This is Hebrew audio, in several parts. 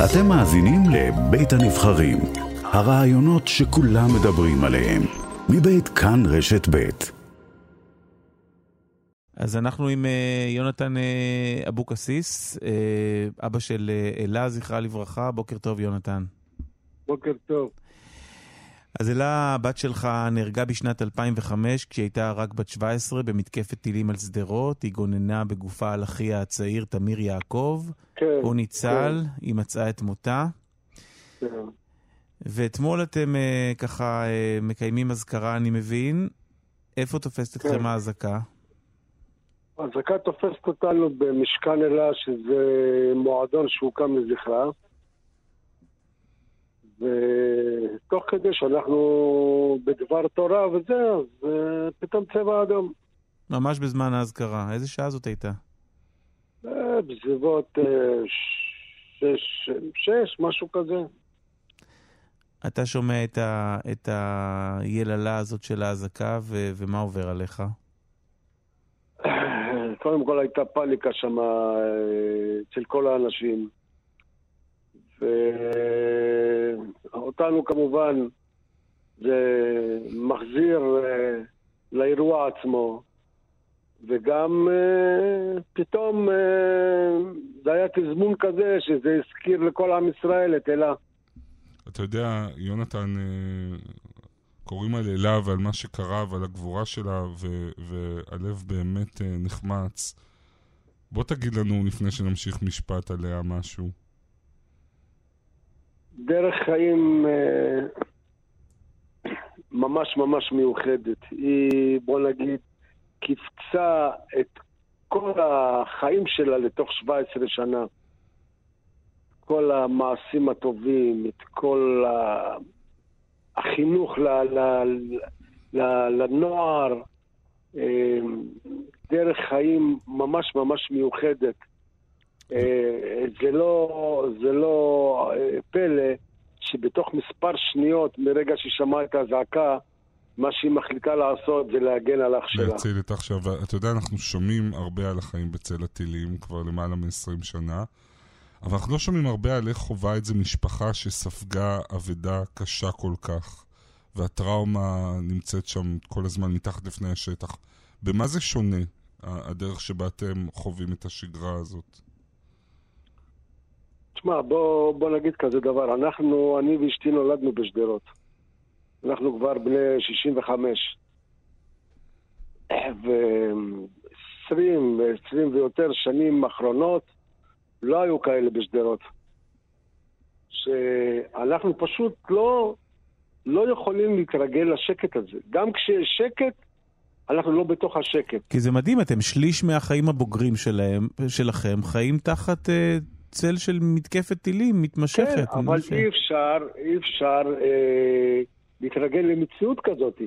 אתם מאזינים לבית הנבחרים, הרעיונות שכולם מדברים עליהם, מבית כאן רשת בית. אז אנחנו עם אה, יונתן אה, אבוקסיס, אה, אבא של אלה, זכרה לברכה. בוקר טוב, יונתן. בוקר טוב. אז אלה, הבת שלך, נהרגה בשנת 2005, כשהיא הייתה רק בת 17, במתקפת טילים על שדרות. היא גוננה בגופה על אחיה הצעיר, תמיר יעקב. כן. הוא ניצל, כן. היא מצאה את מותה. כן. ואתמול אתם uh, ככה uh, מקיימים אזכרה, אני מבין. איפה תופסת אתכם כן. האזעקה? האזעקה תופסת אותנו במשכן אלה, שזה מועדון שהוקם לזכרה. ותוך כדי שאנחנו בדבר תורה וזה, אז אה, פתאום צבע אדום. ממש בזמן האזכרה. איזה שעה זאת הייתה? אה, בסביבות אה, שש, שש, משהו כזה. אתה שומע את, ה, את היללה הזאת של האזעקה, ו, ומה עובר עליך? קודם כל הייתה פאניקה שם אצל כל האנשים. ואותנו כמובן זה מחזיר אה, לאירוע עצמו. וגם אה, פתאום אה, זה היה תזמון כזה שזה הזכיר לכל עם ישראל את אלה. אתה יודע, יונתן, קוראים על אלה ועל מה שקרה ועל הגבורה שלה, ו- והלב באמת נחמץ. בוא תגיד לנו, לפני שנמשיך משפט עליה, משהו. דרך חיים אה, ממש ממש מיוחדת. היא, בוא נגיד, קיפצה את כל החיים שלה לתוך 17 שנה. כל המעשים הטובים, את כל. החינוך ל... ל... ל... לנוער, אה, דרך חיים ממש ממש מיוחדת. אה, זה לא, זה לא אה, פלא שבתוך מספר שניות מרגע שהיא שמעה את האזעקה, מה שהיא מחליטה לעשות זה להגן על אח שלה. להציל את עכשיו. אתה יודע, אנחנו שומעים הרבה על החיים בצל הטילים כבר למעלה מ-20 שנה, אבל אנחנו לא שומעים הרבה על איך חווה את זה משפחה שספגה אבדה קשה כל כך, והטראומה נמצאת שם כל הזמן מתחת לפני השטח. במה זה שונה, הדרך שבה אתם חווים את השגרה הזאת? תשמע, בוא, בוא נגיד כזה דבר. אנחנו, אני ואשתי נולדנו בשדרות. אנחנו כבר בני 65. ו-20 ו-20 ויותר שנים אחרונות לא היו כאלה בשדרות. שאנחנו פשוט לא, לא יכולים להתרגל לשקט הזה. גם כשיש שקט, אנחנו לא בתוך השקט. כי זה מדהים, אתם שליש מהחיים הבוגרים שלהם, שלכם חיים תחת אה, צל של מתקפת טילים מתמשכת. כן, אבל ש... אי אפשר, אי אפשר אה, להתרגל למציאות כזאת.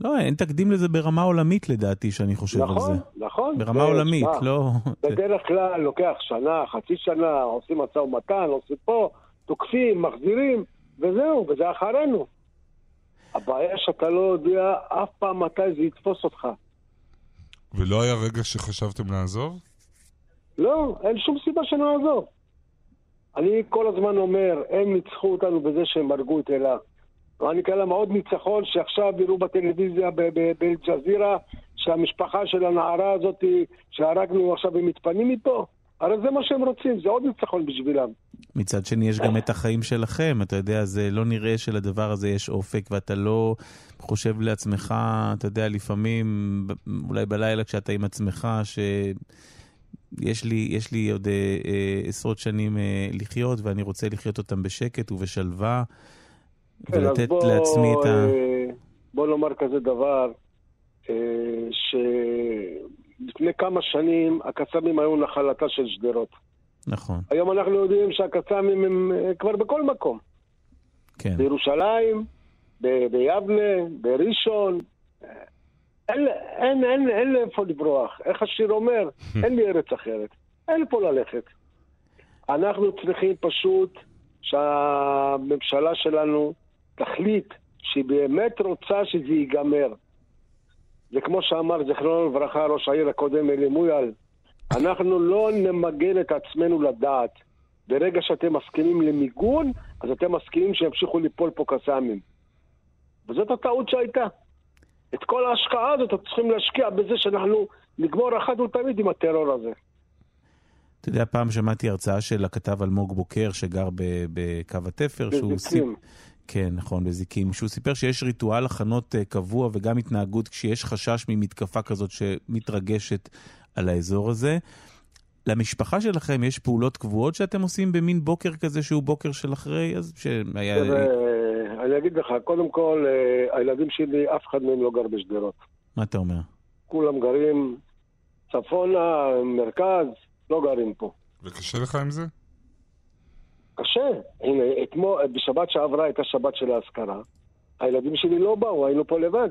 לא, אין תקדים לזה ברמה עולמית לדעתי, שאני חושב נכון, על זה. נכון, נכון. ברמה עולמית, שמה, לא... בדרך כלל לוקח שנה, חצי שנה, עושים משא ומתן, עושים פה, תוקפים, מחזירים, וזהו, וזה אחרינו. הבעיה שאתה לא יודע אף פעם מתי זה יתפוס אותך. ולא היה רגע שחשבתם לעזוב? לא, אין שום סיבה שנעזוב. אני כל הזמן אומר, הם ניצחו אותנו בזה שהם הרגו את אלה. ואני אקרא להם עוד ניצחון שעכשיו יראו בטלוויזיה באל-ג'זירה שהמשפחה של הנערה הזאת שהרגנו עכשיו הם מתפנים מפה. הרי זה מה שהם רוצים, זה עוד ניצחון בשבילם. מצד שני, יש גם את החיים שלכם, אתה יודע, זה לא נראה שלדבר הזה יש אופק, ואתה לא חושב לעצמך, אתה יודע, לפעמים, אולי בלילה כשאתה עם עצמך, שיש לי, יש לי עוד אה, אה, עשרות שנים אה, לחיות, ואני רוצה לחיות אותם בשקט ובשלווה, כן, ולתת בוא, לעצמי את ה... בוא נאמר כזה דבר, אה, ש... לפני כמה שנים הקסאמים היו נחלתה של שדרות. נכון. היום אנחנו יודעים שהקסאמים הם כבר בכל מקום. כן. בירושלים, ב- ביבנה, בראשון. אין, אין, אין, לאיפה לברוח. איך השיר אומר? אין לי ארץ אחרת. אין לאיפה ללכת. אנחנו צריכים פשוט שהממשלה שלנו תחליט שהיא באמת רוצה שזה ייגמר. זה כמו שאמר זיכרונו לברכה ראש העיר הקודם אלי מויאל, אנחנו לא נמגן את עצמנו לדעת. ברגע שאתם מסכימים למיגון, אז אתם מסכימים שימשיכו ליפול פה קסאמים. וזאת הטעות שהייתה. את כל ההשקעה הזאת אתם צריכים להשקיע בזה שאנחנו נגמור אחת ולתמיד עם הטרור הזה. אתה יודע, פעם שמעתי הרצאה של הכתב אלמוג בוקר, שגר בקו התפר, שהוא בזיקים. כן, נכון, בזיקים. שהוא סיפר שיש ריטואל הכנות אה, קבוע וגם התנהגות כשיש חשש ממתקפה כזאת שמתרגשת על האזור הזה. למשפחה שלכם יש פעולות קבועות שאתם עושים במין בוקר כזה שהוא בוקר של אחרי? אז שהיה... תראה, אני אגיד לך, קודם כל, אה, הילדים שלי, אף אחד מהם לא גר בשדרות. מה אתה אומר? כולם גרים צפונה, מרכז, לא גרים פה. וקשה לך עם זה? קשה. הנה, אתמול, בשבת שעברה הייתה שבת של האזכרה. הילדים שלי לא באו, היינו פה לבד.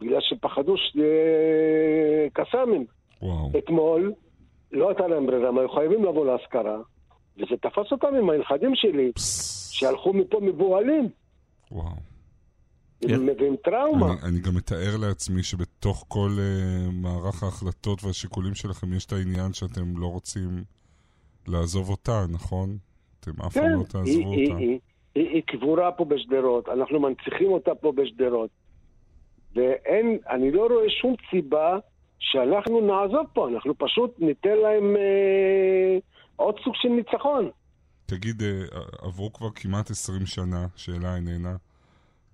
בגלל שפחדו שיהיה קסאמים. וואו. אתמול לא הייתה להם ברירה, הם היו חייבים לבוא לאזכרה, וזה תפס אותם עם הנכדים שלי, פסס. שהלכו מפה מבוהלים, וואו. עם- ועם טראומה. אני, אני גם מתאר לעצמי שבתוך כל uh, מערך ההחלטות והשיקולים שלכם יש את העניין שאתם לא רוצים לעזוב אותה, נכון? אתם אף פעם כן, לא היא, תעזבו היא, אותה. היא, היא, היא קבורה פה בשדרות, אנחנו מנציחים אותה פה בשדרות. ואין, אני לא רואה שום סיבה שאנחנו נעזוב פה, אנחנו פשוט ניתן להם אה, עוד סוג של ניצחון. תגיד, אה, עברו כבר כמעט 20 שנה, שאלה איננה.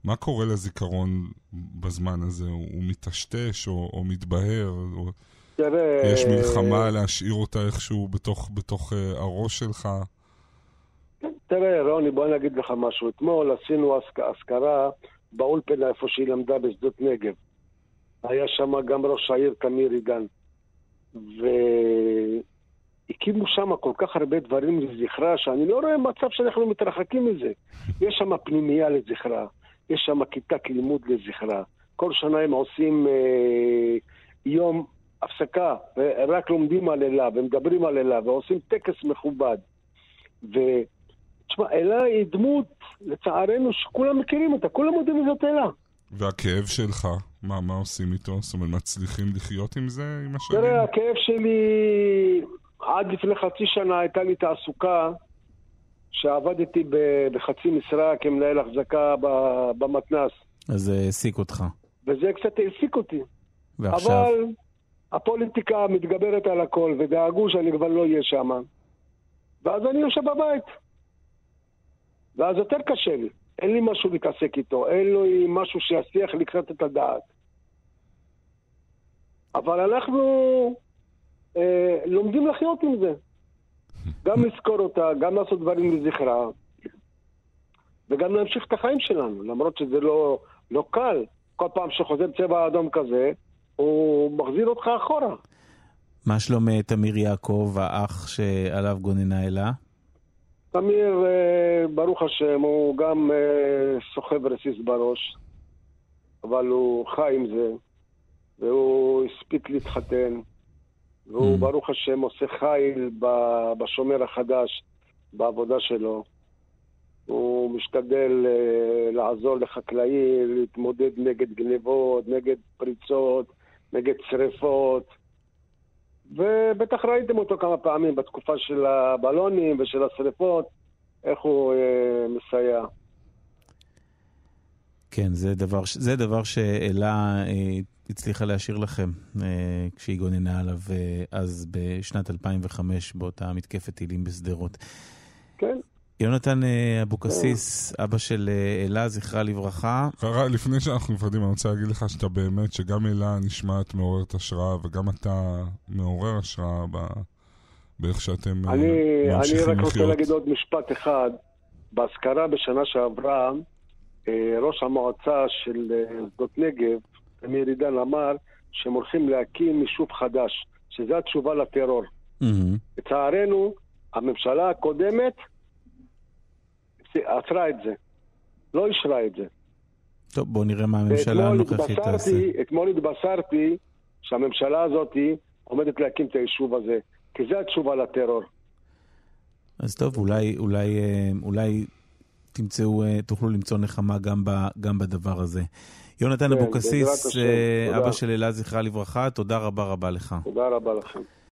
מה קורה לזיכרון בזמן הזה? הוא מטשטש או, או מתבהר? או... תראה... יש מלחמה להשאיר אותה איכשהו בתוך, בתוך uh, הראש שלך? תראה, רוני, בוא אני אגיד לך משהו. אתמול עשינו אזכ- אזכרה באולפנה איפה שהיא למדה בשדות נגב. היה שם גם ראש העיר תמיר עידן. והקימו שם כל כך הרבה דברים לזכרה, שאני לא רואה מצב שאנחנו מתרחקים מזה. יש שם פנימייה לזכרה, יש שם כיתת לימוד לזכרה. כל שנה הם עושים אה, יום הפסקה, ורק לומדים על אלה, ומדברים על אלה, ועושים טקס מכובד. ו... תשמע, אלה היא דמות, לצערנו, שכולם מכירים אותה, כולם יודעים שזאת אלה. והכאב שלך, מה, מה עושים איתו? זאת אומרת, מצליחים לחיות עם זה, עם השנים? תראה, הכאב שלי, עד לפני חצי שנה הייתה לי תעסוקה שעבדתי בחצי משרה כמנהל החזקה במתנ"ס, אז זה העסיק אותך. וזה קצת העסיק אותי. ועכשיו? אבל הפוליטיקה מתגברת על הכל, ודאגו שאני כבר לא אהיה שם. ואז אני יושב בבית. ואז יותר קשה לי. אין לי משהו להתעסק איתו, אין לי משהו שיסיח קצת את הדעת. אבל אנחנו אה, לומדים לחיות עם זה. גם לזכור אותה, גם לעשות דברים לזכרה, וגם להמשיך את החיים שלנו, למרות שזה לא, לא קל. כל פעם שחוזר צבע אדום כזה, הוא מחזיר אותך אחורה. מה שלום תמיר יעקב, האח שעליו גוננה אלה? תמיר, אה, ברוך השם, הוא גם אה, סוחב רסיס בראש, אבל הוא חי עם זה, והוא הספיק להתחתן, והוא Mm. ברוך השם עושה חיל בשומר החדש, בעבודה שלו. הוא משתדל אה, לעזור לחקלאים, להתמודד נגד גנבות, נגד פריצות, נגד שריפות. ובטח ראיתם אותו כמה פעמים בתקופה של הבלונים ושל השריפות, איך הוא אה, מסייע. כן, זה דבר, זה דבר שאלה אה, הצליחה להשאיר לכם אה, כשהיא גוננה עליו אה, אז בשנת 2005 באותה מתקפת טילים בשדרות. כן, יונתן אבוקסיס, אבא של אלה, זכרה לברכה, קרה, לפני שאנחנו נפרדים, אני רוצה להגיד לך שאתה באמת, שגם אלה נשמעת מעוררת השראה, וגם אתה מעורר השראה ב... באיך שאתם אני, אני ממשיכים רק רוצה לחיות. להגיד עוד משפט אחד. באזכרה בשנה שעברה, ראש המועצה של אה, שדות נגב, אמיר עידן, אמר שהם הולכים להקים יישוב חדש, שזו התשובה לטרור. לצערנו, הממשלה הקודמת עצרה את זה, לא אישרה את זה. טוב, בואו נראה מה הממשלה הנוכחית תעשה. אתמול התבשרתי שהממשלה הזאת עומדת להקים את היישוב הזה, כי זו התשובה לטרור. אז טוב, אולי, אולי, אה, אולי תמצאו, אה, תוכלו למצוא נחמה גם, ב, גם בדבר הזה. יונתן כן, אבוקסיס. אה. אבא של אלה, זכרה לברכה, תודה רבה רבה לך. תודה רבה לכם.